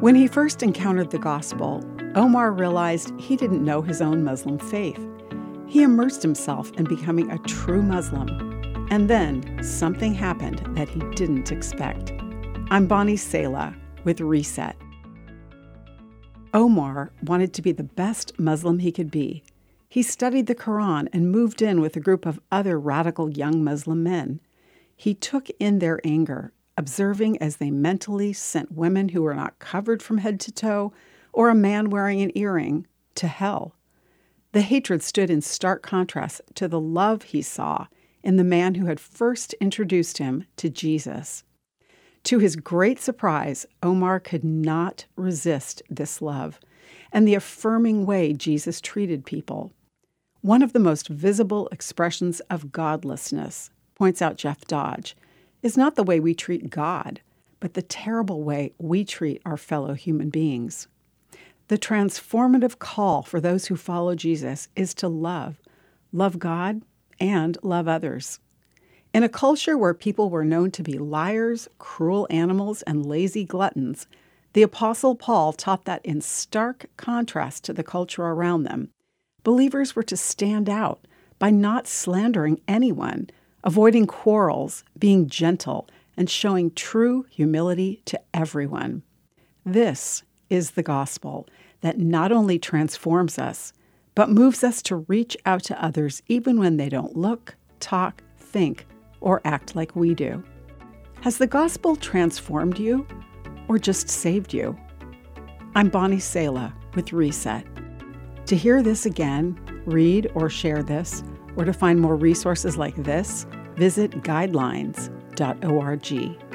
When he first encountered the gospel, Omar realized he didn't know his own Muslim faith. He immersed himself in becoming a true Muslim. And then something happened that he didn't expect. I'm Bonnie Sala with Reset. Omar wanted to be the best Muslim he could be. He studied the Quran and moved in with a group of other radical young Muslim men. He took in their anger, observing as they mentally sent women who were not covered from head to toe or a man wearing an earring to hell. The hatred stood in stark contrast to the love he saw in the man who had first introduced him to Jesus. To his great surprise, Omar could not resist this love and the affirming way Jesus treated people. One of the most visible expressions of godlessness, points out Jeff Dodge, is not the way we treat God, but the terrible way we treat our fellow human beings. The transformative call for those who follow Jesus is to love, love God, and love others. In a culture where people were known to be liars, cruel animals, and lazy gluttons, the Apostle Paul taught that in stark contrast to the culture around them, believers were to stand out by not slandering anyone, avoiding quarrels, being gentle, and showing true humility to everyone. This is the gospel that not only transforms us, but moves us to reach out to others even when they don't look, talk, think, or act like we do. Has the gospel transformed you or just saved you? I'm Bonnie Sala with Reset. To hear this again, read or share this, or to find more resources like this, visit guidelines.org.